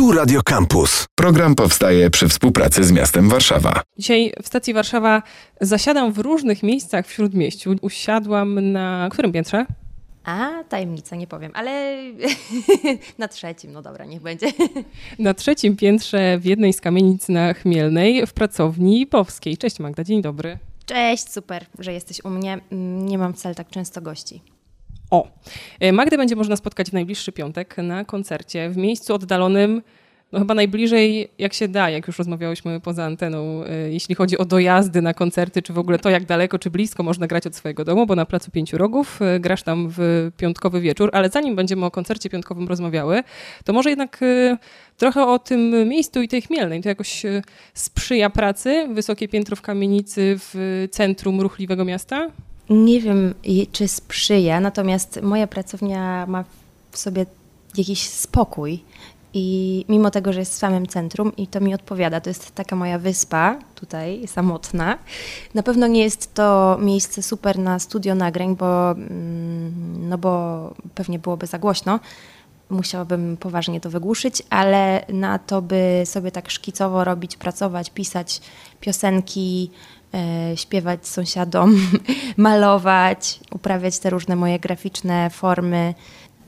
Tu Radio Campus. Program powstaje przy współpracy z miastem Warszawa. Dzisiaj w stacji Warszawa zasiadam w różnych miejscach w Śródmieściu. Usiadłam na którym piętrze? A, tajemnica, nie powiem, ale na trzecim, no dobra, niech będzie. Na trzecim piętrze w jednej z kamienic na Chmielnej w pracowni Powskiej. Cześć Magda, dzień dobry. Cześć, super, że jesteś u mnie. Mm, Nie mam wcale tak często gości. O, e, Magdę będzie można spotkać w najbliższy piątek na koncercie w miejscu oddalonym, no chyba najbliżej jak się da, jak już rozmawiałyśmy poza anteną, e, jeśli chodzi o dojazdy na koncerty, czy w ogóle to jak daleko, czy blisko można grać od swojego domu, bo na Placu Pięciu Rogów e, grasz tam w piątkowy wieczór, ale zanim będziemy o koncercie piątkowym rozmawiały, to może jednak trochę o tym miejscu i tej Chmielnej. To jakoś sprzyja pracy, wysokie piętro w kamienicy w centrum ruchliwego miasta? Nie wiem, czy sprzyja, natomiast moja pracownia ma w sobie jakiś spokój i mimo tego, że jest w samym centrum i to mi odpowiada, to jest taka moja wyspa tutaj, samotna. Na pewno nie jest to miejsce super na studio nagrań, bo, mm, no bo pewnie byłoby za głośno. Musiałabym poważnie to wygłuszyć, ale na to, by sobie tak szkicowo robić, pracować, pisać piosenki, śpiewać sąsiadom, malować, uprawiać te różne moje graficzne formy.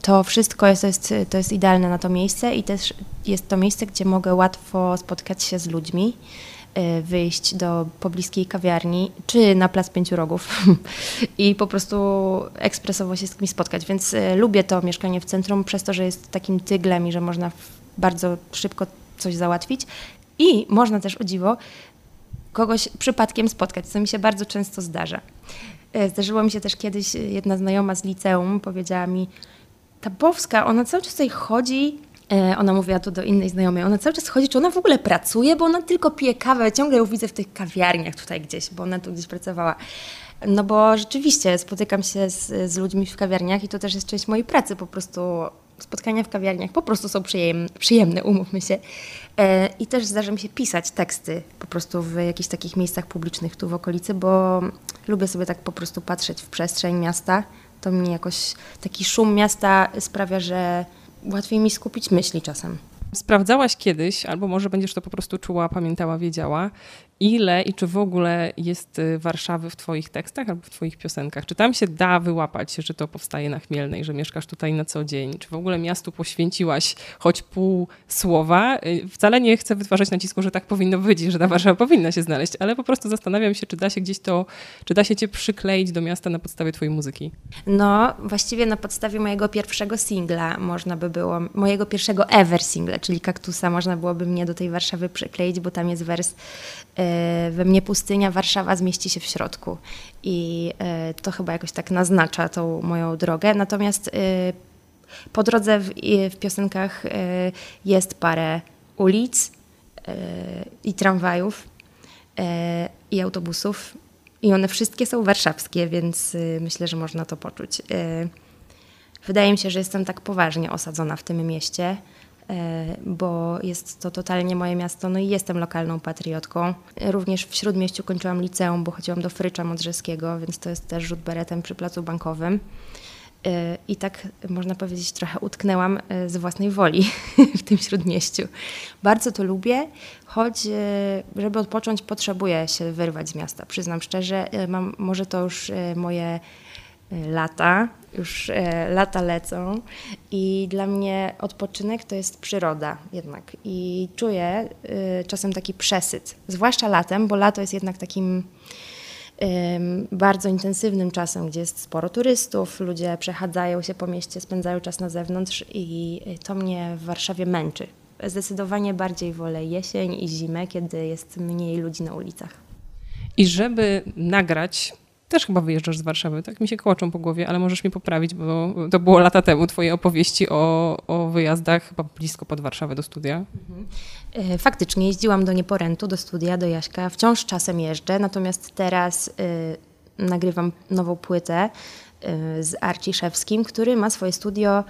To wszystko jest, to, jest, to jest idealne na to miejsce i też jest to miejsce, gdzie mogę łatwo spotkać się z ludźmi, e, wyjść do pobliskiej kawiarni czy na Plac Pięciu Rogów i po prostu ekspresowo się z kimś spotkać. Więc e, lubię to mieszkanie w centrum przez to, że jest takim tyglem i że można bardzo szybko coś załatwić. I można też, o dziwo, kogoś przypadkiem spotkać, co mi się bardzo często zdarza. E, Zdarzyło mi się też kiedyś, e, jedna znajoma z liceum powiedziała mi, ta Bowska, ona cały czas tutaj chodzi, e, ona mówiła to do innej znajomej, ona cały czas chodzi, czy ona w ogóle pracuje, bo ona tylko pije kawę, ciągle ją widzę w tych kawiarniach tutaj gdzieś, bo ona tu gdzieś pracowała. No bo rzeczywiście spotykam się z, z ludźmi w kawiarniach i to też jest część mojej pracy, po prostu spotkania w kawiarniach po prostu są przyjem, przyjemne, umówmy się. E, I też zdarza mi się pisać teksty po prostu w jakichś takich miejscach publicznych tu w okolicy, bo lubię sobie tak po prostu patrzeć w przestrzeń miasta. To mnie jakoś taki szum miasta sprawia, że łatwiej mi skupić myśli czasem. Sprawdzałaś kiedyś, albo może będziesz to po prostu czuła, pamiętała, wiedziała, ile i czy w ogóle jest y, Warszawy w Twoich tekstach albo w Twoich piosenkach? Czy tam się da wyłapać, że to powstaje na Chmielnej, że mieszkasz tutaj na co dzień? Czy w ogóle miastu poświęciłaś choć pół słowa? Y, Wcale nie chcę wytwarzać nacisku, że tak powinno być, że ta Warszawa powinna się znaleźć, ale po prostu zastanawiam się, czy da się gdzieś to, czy da się Cię przykleić do miasta na podstawie Twojej muzyki. No, właściwie na podstawie mojego pierwszego singla można by było, mojego pierwszego ever singla, czyli Kaktusa, można byłoby mnie do tej Warszawy przykleić, bo tam jest wers we mnie pustynia, Warszawa zmieści się w środku. I e, to chyba jakoś tak naznacza tą moją drogę. Natomiast e, po drodze w, w piosenkach e, jest parę ulic e, i tramwajów e, i autobusów. I one wszystkie są warszawskie, więc myślę, że można to poczuć. Wydaje mi się, że jestem tak poważnie osadzona w tym mieście, bo jest to totalnie moje miasto, no i jestem lokalną patriotką. Również w Śródmieściu kończyłam liceum, bo chodziłam do Frycza Modrzeskiego, więc to jest też rzut beretem przy Placu Bankowym. Y, I tak można powiedzieć, trochę utknęłam y, z własnej woli w tym śródmieściu. Bardzo to lubię, choć żeby odpocząć, potrzebuję się wyrwać z miasta. Przyznam szczerze, mam, może to już moje lata, już y, lata lecą i dla mnie odpoczynek to jest przyroda jednak. I czuję y, czasem taki przesyt, zwłaszcza latem, bo lato jest jednak takim bardzo intensywnym czasem, gdzie jest sporo turystów, ludzie przechadzają się po mieście, spędzają czas na zewnątrz i to mnie w Warszawie męczy. Zdecydowanie bardziej wolę jesień i zimę, kiedy jest mniej ludzi na ulicach. I żeby nagrać, też chyba wyjeżdżasz z Warszawy, tak mi się kołaczą po głowie, ale możesz mnie poprawić, bo to było lata temu, twoje opowieści o, o wyjazdach chyba blisko pod Warszawę do studia. E, Faktycznie jeździłam do Nieporętu, do studia, do Jaśka. Wciąż czasem jeżdżę, natomiast teraz y, nagrywam nową płytę y, z Arciszewskim, który ma swoje studio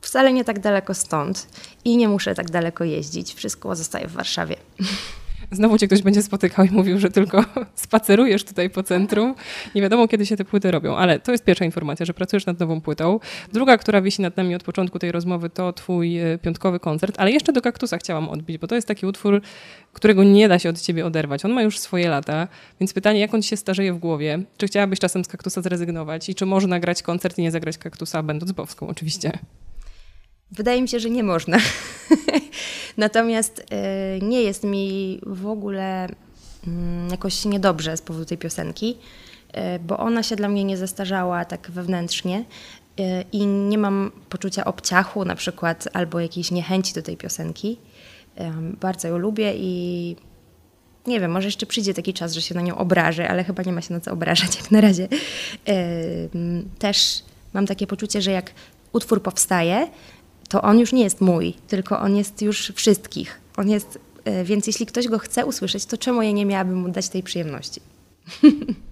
wcale nie tak daleko stąd i nie muszę tak daleko jeździć. Wszystko zostaje w Warszawie. Znowu cię ktoś będzie spotykał i mówił, że tylko spacerujesz tutaj po centrum. Nie wiadomo, kiedy się te płyty robią, ale to jest pierwsza informacja, że pracujesz nad nową płytą. Druga, która wisi nad nami od początku tej rozmowy, to twój e, piątkowy koncert, ale jeszcze do kaktusa chciałam odbić, bo to jest taki utwór, którego nie da się od ciebie oderwać. On ma już swoje lata, więc pytanie, jak on się starzeje w głowie? Czy chciałabyś czasem z kaktusa zrezygnować i czy można grać koncert i nie zagrać kaktusa, będąc bowską oczywiście? Wydaje mi się, że nie można. Natomiast y, nie jest mi w ogóle y, jakoś niedobrze z powodu tej piosenki, y, bo ona się dla mnie nie zestarzała tak wewnętrznie e, i nie mam poczucia obciachu na przykład albo jakiejś niechęci do tej piosenki. Bardzo ją lubię i nie wiem, może jeszcze przyjdzie taki czas, że się na nią obrażę, ale chyba nie ma się na co obrażać jak na razie. Też mam takie poczucie, że jak utwór powstaje, to on już nie jest mój, tylko on jest już wszystkich. On jest, e, więc jeśli ktoś go chce usłyszeć, to czemu ja nie miałabym mu dać tej przyjemności?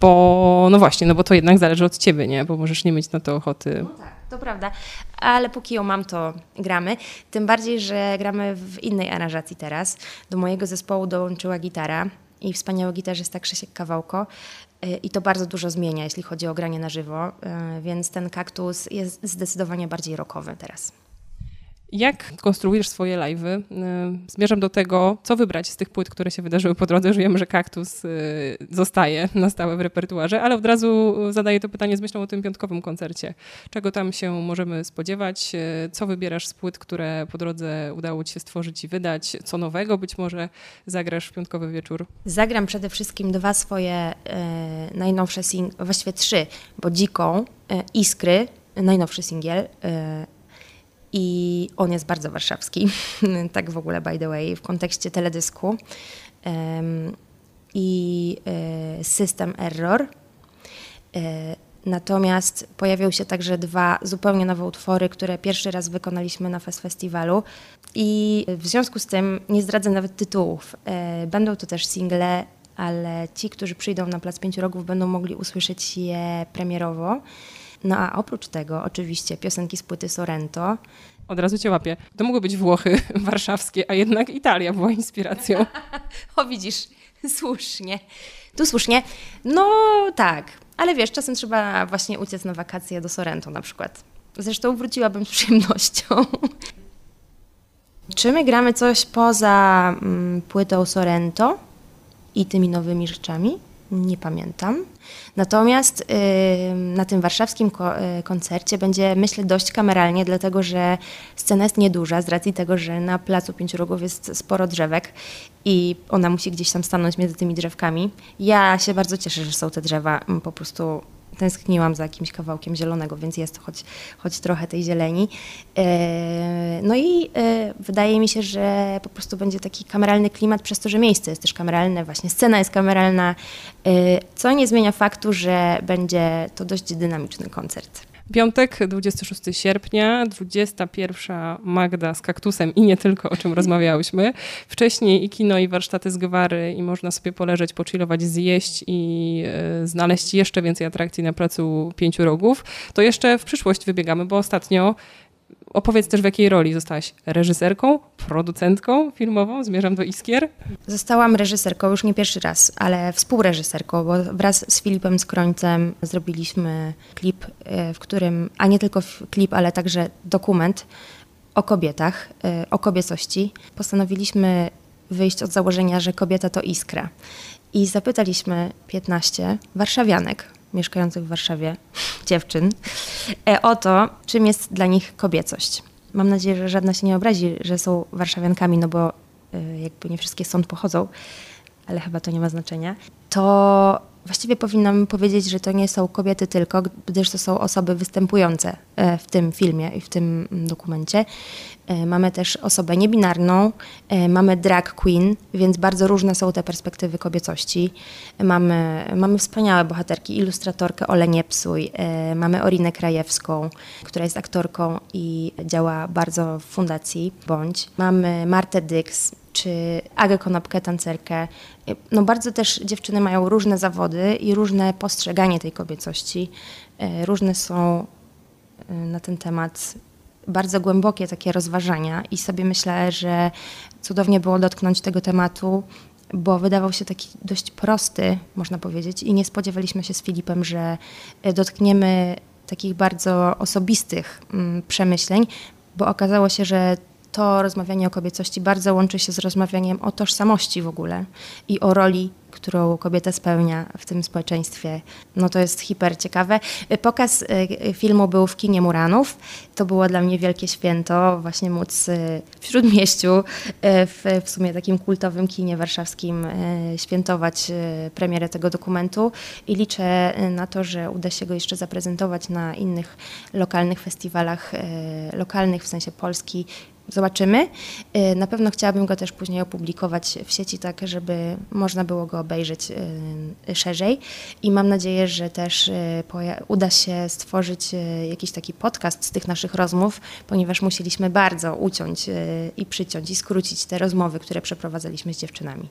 Bo, no właśnie, no bo to jednak zależy od ciebie, nie? Bo możesz nie mieć na to ochoty. No tak, to prawda. Ale póki ją mam, to gramy. Tym bardziej, że gramy w innej aranżacji teraz. Do mojego zespołu dołączyła gitara i wspaniały gitarzysta Krzysiek Kawałko. E, I to bardzo dużo zmienia, jeśli chodzi o granie na żywo, e, więc ten kaktus jest zdecydowanie bardziej rockowy teraz. Jak konstruujesz swoje live'y? Y, zmierzam do tego, co wybrać z tych płyt, które się wydarzyły po drodze. Już wiem, że kaktus y, zostaje na stałe w repertuarze, ale od razu zadaję to pytanie z myślą o tym piątkowym koncercie. Czego tam się możemy spodziewać? Y, co wybierasz z płyt, które po drodze udało ci się stworzyć i wydać? Co nowego być może zagrasz w piątkowy wieczór? Zagram przede wszystkim dwa swoje najnowsze single, właściwie trzy, bo Dziką, e, Iskry, najnowszy singiel, i on jest bardzo warszawski, tak w ogóle by the way, w kontekście teledysku. I y, System Error. Y, natomiast pojawiły się także dwa zupełnie nowe utwory, które pierwszy raz wykonaliśmy na Fest Festiwalu. I w związku z tym nie zdradzę nawet tytułów. Y, będą to też single, ale ci, którzy przyjdą na Plac Pięciu Rogów, będą mogli usłyszeć je premierowo. No a oprócz tego oczywiście piosenki z płyty Sorrento. Od razu cię łapię. To mogły być Włochy warszawskie, a jednak Italia była inspiracją. o widzisz, słusznie. Tu słusznie. No tak, ale wiesz, czasem trzeba właśnie uciec na wakacje do Sorrento na przykład. Zresztą wróciłabym z przyjemnością. Czy my gramy coś poza mm, płytą Sorrento i tymi nowymi rzeczami? Nie pamiętam. Natomiast na tym warszawskim y, koncercie będzie, myślę, dość kameralnie, dlatego że scena jest nieduża z racji tego, że na Placu Pięciu Rogów jest sporo drzewek i ona musi gdzieś tam stanąć między tymi drzewkami. Ja się bardzo cieszę, że są te drzewa, po prostu tęskniłam za jakimś kawałkiem zielonego, więc jest choć, choć trochę tej zieleni. E, no i e, wydaje mi się, że po prostu będzie taki kameralny klimat przez to, że miejsce jest też kameralne, właśnie scena jest kameralna, e, co nie zmienia faktu, że będzie to dość dynamiczny koncert. Piątek, 26 sierpnia, 21 Magda z kaktusem i nie tylko, o czym rozmawiałyśmy. Wcześniej i kino, i warsztaty z gwary, i można sobie poleżeć, pochillować, zjeść i y, znaleźć jeszcze więcej atrakcji na placu Pięciu Rogów. To jeszcze w przyszłość wybiegamy, bo ostatnio opowiedz też, w jakiej roli zostałaś reżyserką, producentką filmową, zmierzam do Iskier. Zostałam reżyserką już nie pierwszy raz, ale współreżyserką, bo wraz z Filipem Skrońcem zrobiliśmy klip, e, w którym, a nie tylko klip, ale także dokument o kobietach, e, o kobiecości. Postanowiliśmy wyjść od założenia, że kobieta to iskra. I zapytaliśmy 15 warszawianek, mieszkających w Warszawie, dziewczyn, e, o to, czym jest dla nich kobiecość. Mam nadzieję, że żadna się nie obrazi, że są warszawiankami, no bo e, jakby nie wszystkie stąd pochodzą, ale chyba to nie ma znaczenia. To właściwie powinnam powiedzieć, że to nie są kobiety tylko, gdyż to są osoby występujące e, w tym filmie i w tym mm, dokumencie. E, mamy też osobę niebinarną, e, mamy drag queen, więc bardzo różne są te perspektywy kobiecości. Mamy, mamy wspaniałe bohaterki, ilustratorkę Ole Niepsuj, mamy Orinę Krajewską, która jest aktorką i działa bardzo w fundacji Bądź. Mamy Martę Dyks, czy Agę Konopkę, tancerkę. No bardzo też dziewczyny mają różne zawody i różne postrzeganie tej kobiecości. E, różne są e, na ten temat bardzo głębokie takie rozważania i sobie myślę, że cudownie było dotknąć tego tematu, bo wydawał się taki dość prosty, można powiedzieć, i nie spodziewaliśmy się z Filipem, że dotkniemy takich bardzo osobistych mm, przemyśleń, bo okazało się, że to rozmawianie o kobiecości bardzo łączy się z rozmawianiem o tożsamości w ogóle i o roli, którą kobieta spełnia w tym społeczeństwie. No to jest hiper ciekawe. Pokaz y, filmu był w kinie Muranów. To było dla mnie wielkie święto, właśnie móc y, w Śródmieściu, y, w, w sumie takim kultowym kinie warszawskim świętować premierę tego dokumentu i liczę na to, że uda się go jeszcze zaprezentować na innych lokalnych festiwalach, lokalnych w sensie Polski, Zobaczymy. Y, na pewno chciałabym go też później opublikować w sieci, tak żeby można było go obejrzeć y, szerzej. I mam nadzieję, że też y, uda się stworzyć jakiś taki podcast z tych naszych rozmów, ponieważ musieliśmy bardzo uciąć i przyciąć i skrócić te rozmowy, które przeprowadzaliśmy z dziewczynami.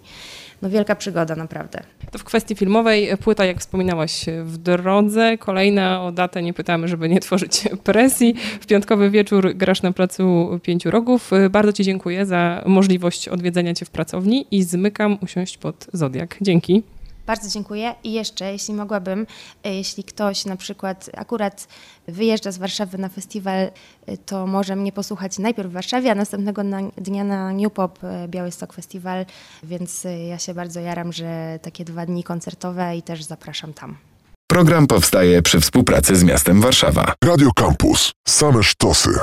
No wielka przygoda, naprawdę. To w kwestii filmowej płyta, jak wspominałaś, w drodze. Kolejna o datę nie pytamy, żeby nie tworzyć presji. W piątkowy wieczór grasz na placu Pięciu Rogów. Y, bardzo Ci dziękuję za możliwość odwiedzenia Cię w pracowni i zmykam usiąść pod Zodiak. Dzięki. Bardzo dziękuję. I jeszcze, jeśli mogłabym, y, jeśli ktoś na przykład akurat wyjeżdża z Warszawy na festiwal, y, to może mnie posłuchać najpierw w Warszawie, a następnego dnia na New Pop Białystok Festiwal, więc ja się bardzo jaram, że takie dwa dni koncertowe i też zapraszam tam. Program powstaje przy współpracy z miastem Warszawa. Radio Campus. Same sztosy.